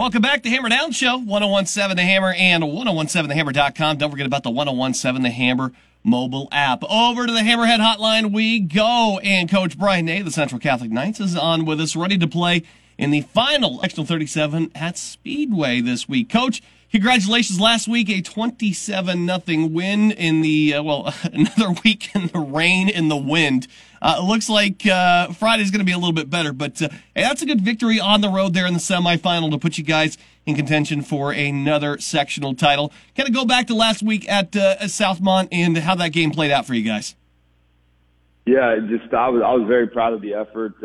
Welcome back to Hammer Down Show, 1017 The Hammer and 1017TheHammer.com. Don't forget about the 1017 The Hammer mobile app. Over to the Hammerhead Hotline we go. And Coach Brian Nay, the Central Catholic Knights, is on with us, ready to play in the final Sectional 37 at Speedway this week. Coach, congratulations last week, a 27 nothing win in the, uh, well, another week in the rain and the wind. Uh, it looks like uh, Friday's going to be a little bit better, but uh, hey, that's a good victory on the road there in the semifinal to put you guys in contention for another sectional title. Kind of go back to last week at uh, Southmont and how that game played out for you guys. Yeah, just I was I was very proud of the effort.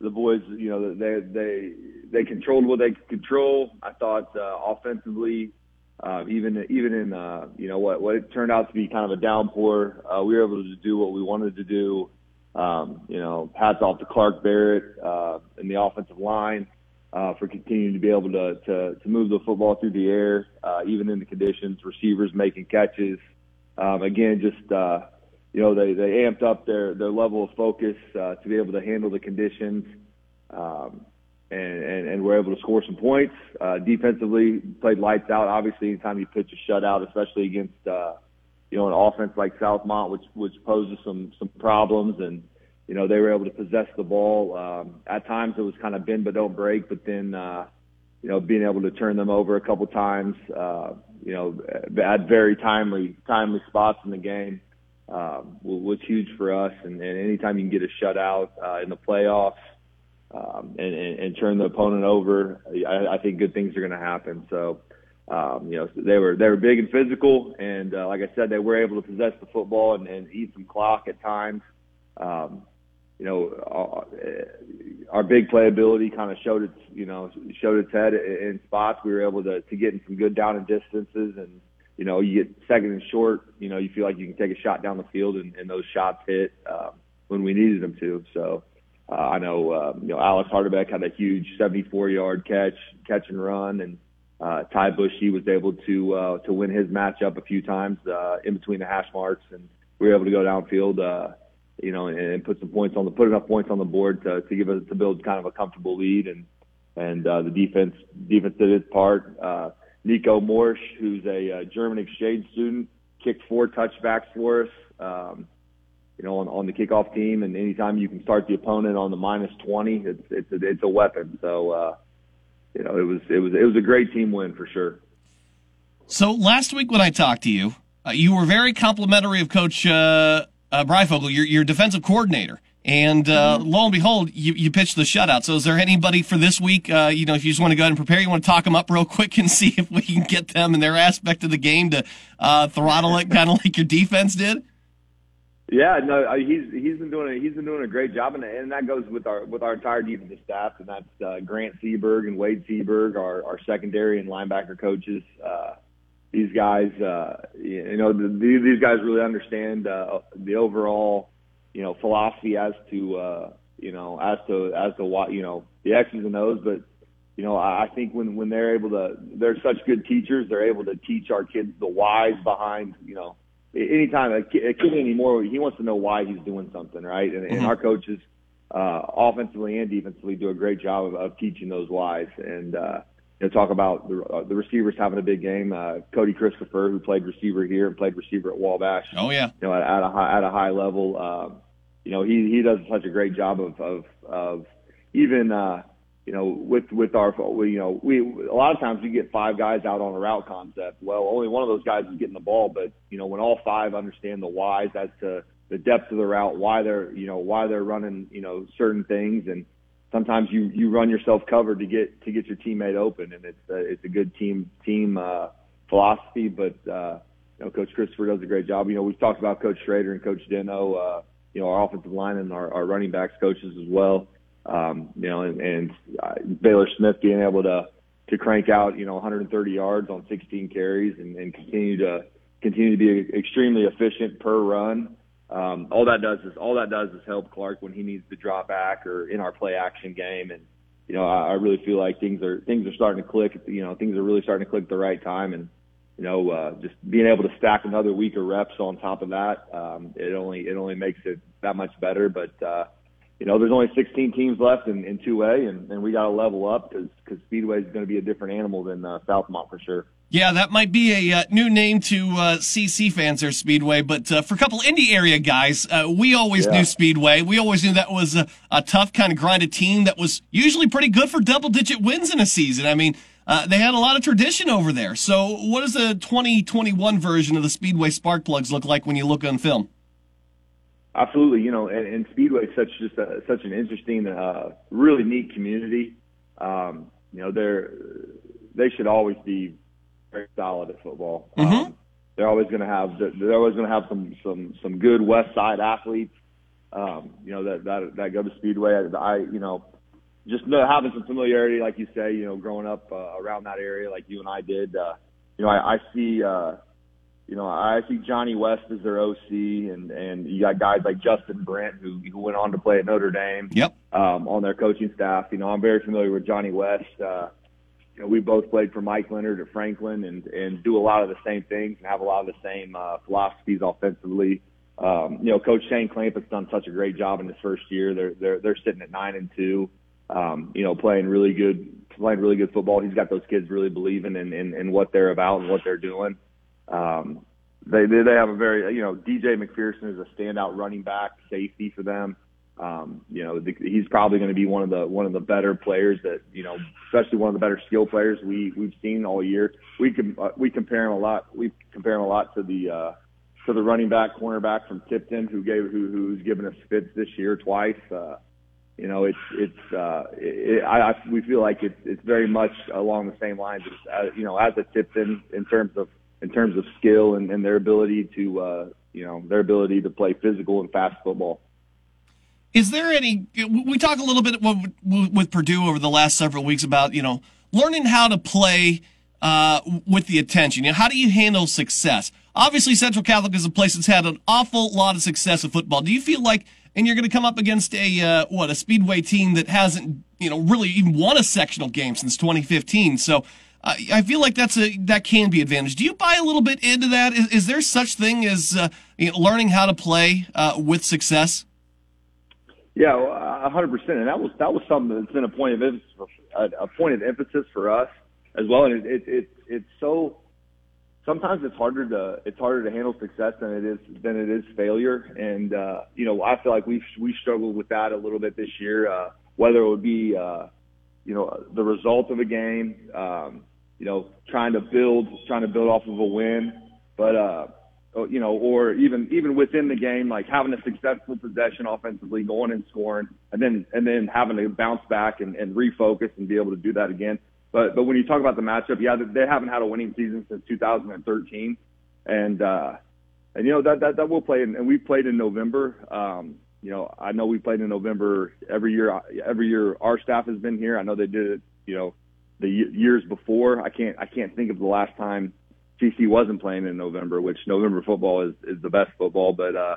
The boys, you know, they they they controlled what they could control. I thought uh, offensively, uh, even even in uh, you know what what it turned out to be kind of a downpour, uh, we were able to do what we wanted to do. Um, you know, hats off to Clark Barrett uh, and the offensive line uh, for continuing to be able to, to to move the football through the air, uh, even in the conditions. Receivers making catches. Um, again, just uh, you know, they they amped up their their level of focus uh, to be able to handle the conditions. Um, and, and, and we're able to score some points. Uh, defensively, played lights out. Obviously, anytime you pitch a shutout, especially against uh, you know, an offense like Southmont, which which poses some some problems, and you know they were able to possess the ball. Um, at times it was kind of bend but don't break, but then uh, you know being able to turn them over a couple times, uh, you know, at very timely timely spots in the game um, was huge for us. And, and anytime you can get a shutout uh, in the playoffs um, and, and, and turn the opponent over, I, I think good things are going to happen. So um, you know, they were they were big and physical, and uh, like I said, they were able to possess the football and, and eat some clock at times. Um, you know, our, our big playability kind of showed its you know showed its head in spots. We were able to to get in some good down and distances, and know, you get second and short. You know, you feel like you can take a shot down the field, and, and those shots hit um, when we needed them to. So. Uh, I know, uh, you know, Alex Hardebeck had a huge 74 yard catch, catch and run, and uh, Ty Bush, he was able to uh, to win his matchup a few times uh, in between the hash marks, and we were able to go downfield, uh, you know, and, and put some points on the put enough points on the board to, to give us to build kind of a comfortable lead, and and uh, the defense defense did its part. Uh, Nico Morsch, who's a uh, German exchange student, kicked four touchbacks for us. Um, you know, on, on the kickoff team, and anytime you can start the opponent on the minus 20, it's it's a, it's a weapon. So. Uh, you know, it was it was it was a great team win for sure. So last week when I talked to you, uh, you were very complimentary of Coach uh, uh, Breyfogle, your your defensive coordinator. And uh, mm-hmm. lo and behold, you, you pitched the shutout. So, is there anybody for this week? Uh, you know, if you just want to go ahead and prepare, you want to talk them up real quick and see if we can get them and their aspect of the game to uh, throttle it, kind of like your defense did. Yeah, no, uh, he's he's been doing a, he's been doing a great job, and, and that goes with our with our entire defensive staff, and that's uh, Grant Seberg and Wade Seberg, our our secondary and linebacker coaches. Uh, these guys, uh, you know, the, these guys really understand uh, the overall, you know, philosophy as to uh, you know as to as to what you know the X's and O's, but you know, I think when when they're able to, they're such good teachers. They're able to teach our kids the whys behind, you know, anytime a kid, a kid anymore, he wants to know why he's doing something, right? And, and mm-hmm. our coaches, uh, offensively and defensively, do a great job of, of teaching those whys. And uh, you know, talk about the, uh, the receivers having a big game. Uh, Cody Christopher, who played receiver here and played receiver at Wabash. Oh yeah, you know, at, at a high at a high level. Uh, you know, he he does such a great job of of of even. Uh, you know, with with our, you know, we a lot of times we get five guys out on a route concept. Well, only one of those guys is getting the ball, but you know, when all five understand the whys as to the depth of the route, why they're, you know, why they're running, you know, certain things, and sometimes you you run yourself covered to get to get your teammate open, and it's uh, it's a good team team uh, philosophy. But uh, you know, Coach Christopher does a great job. You know, we've talked about Coach Schrader and Coach Deno, uh, you know, our offensive line and our, our running backs coaches as well um, you know, and, and uh, Baylor Smith being able to to crank out, you know, 130 yards on 16 carries and, and continue to continue to be extremely efficient per run. Um, all that does is all that does is help Clark when he needs to drop back or in our play action game. And you know, I, I really feel like things are things are starting to click. You know, things are really starting to click at the right time. And you know, uh, just being able to stack another week of reps on top of that, um, it only it only makes it that much better. But uh, you know, there's only 16 teams left in, in 2A, and, and we got to level up because because Speedway is going to be a different animal than uh, Southmont for sure. Yeah, that might be a uh, new name to uh, CC fans or Speedway, but uh, for a couple Indy area guys, uh, we always yeah. knew Speedway. We always knew that was a, a, tough kind of grinded team that was usually pretty good for double digit wins in a season. I mean, uh, they had a lot of tradition over there. So, what does the 2021 version of the Speedway spark plugs look like when you look on film? Absolutely, you know, and, and Speedway is such just a, such an interesting, uh, really neat community. Um, you know, they're they should always be very solid at football. Mm-hmm. Um, they're always going to have they're always going to have some some some good West Side athletes. Um, you know that that that go to Speedway. I, I you know just know, having some familiarity, like you say, you know, growing up uh, around that area, like you and I did. Uh, you know, I, I see. Uh, you know, I see Johnny West as their OC, and and you got guys like Justin Brent who who went on to play at Notre Dame. Yep. Um, on their coaching staff, you know, I'm very familiar with Johnny West. Uh, you know, we both played for Mike Leonard at Franklin, and and do a lot of the same things and have a lot of the same uh, philosophies offensively. Um, you know, Coach Shane Clamp has done such a great job in his first year. They're they're they're sitting at nine and two. Um, you know, playing really good, playing really good football. He's got those kids really believing in in, in what they're about and what they're doing. Um, they they have a very you know DJ McPherson is a standout running back safety for them. Um, you know he's probably going to be one of the one of the better players that you know especially one of the better skill players we we've seen all year. We can uh, we compare him a lot. We compare him a lot to the uh, to the running back cornerback from Tipton who gave who who's given us fits this year twice. Uh, you know, it's it's uh, it, I, I we feel like it's it's very much along the same lines as uh, you know as a Tipton in terms of in terms of skill and, and their ability to, uh, you know, their ability to play physical and fast football. Is there any? We talk a little bit with, Purdue over the last several weeks about you know learning how to play uh, with the attention. You know, how do you handle success? Obviously, Central Catholic is a place that's had an awful lot of success in football. Do you feel like, and you're going to come up against a uh, what a Speedway team that hasn't you know really even won a sectional game since 2015? So uh, I feel like that's a that can be advantage. Do you buy a little bit into that? Is, is there such thing as uh, you know, learning how to play uh, with success? Yeah, hundred percent. And that was that was something that's been a point of emphasis, for, a, point of emphasis for us as well. And it, it, it it's so sometimes it's harder to it's harder to handle success than it is than it is failure. And uh, you know, I feel like we we struggled with that a little bit this year. Uh, whether it would be uh, you know the result of a game, um, you know, trying to build, trying to build off of a win, but, uh, you know, or even, even within the game, like having a successful possession offensively, going and scoring, and then, and then having to bounce back and, and refocus and be able to do that again. But, but when you talk about the matchup, yeah, they haven't had a winning season since 2013. And, uh, and you know, that, that, that will play, and we played in November. Um, you know, I know we played in November every year. Every year our staff has been here. I know they did it, you know, the years before. I can't I can't think of the last time CC wasn't playing in November, which November football is is the best football. But uh,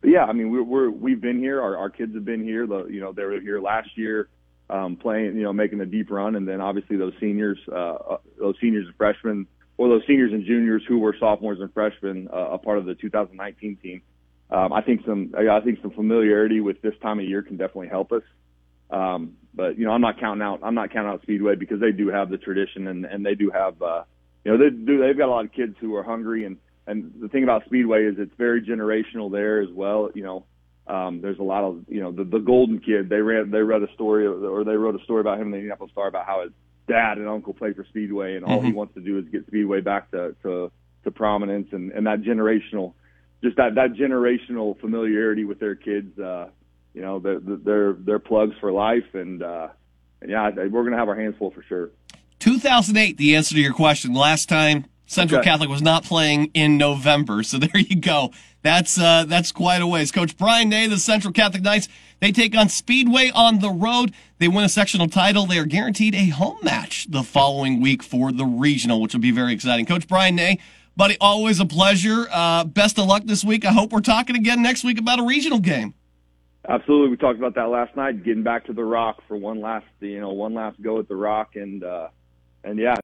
but yeah, I mean we're, we're we've been here. Our our kids have been here. The you know they were here last year, um, playing you know making a deep run, and then obviously those seniors, uh, uh those seniors and freshmen, or those seniors and juniors who were sophomores and freshmen, uh, a part of the 2019 team. Um, I think some I think some familiarity with this time of year can definitely help us. Um, but you know, I'm not counting out. I'm not counting out Speedway because they do have the tradition and and they do have, uh, you know, they do. They've got a lot of kids who are hungry and and the thing about Speedway is it's very generational there as well. You know, um, there's a lot of you know the the Golden kid. They read they read a story or they wrote a story about him in the Indianapolis Star about how his dad and uncle played for Speedway and all mm-hmm. he wants to do is get Speedway back to to to prominence and and that generational just that that generational familiarity with their kids. Uh, you know, they're they're they're plugs for life, and uh, and yeah, we're gonna have our hands full for sure. 2008, the answer to your question. Last time Central okay. Catholic was not playing in November, so there you go. That's uh, that's quite a ways. Coach Brian Nay, the Central Catholic Knights, they take on Speedway on the road. They win a sectional title. They are guaranteed a home match the following week for the regional, which will be very exciting. Coach Brian Nay, buddy, always a pleasure. Uh, best of luck this week. I hope we're talking again next week about a regional game. Absolutely, we talked about that last night. Getting back to the Rock for one last, you know, one last go at the Rock, and uh, and yeah,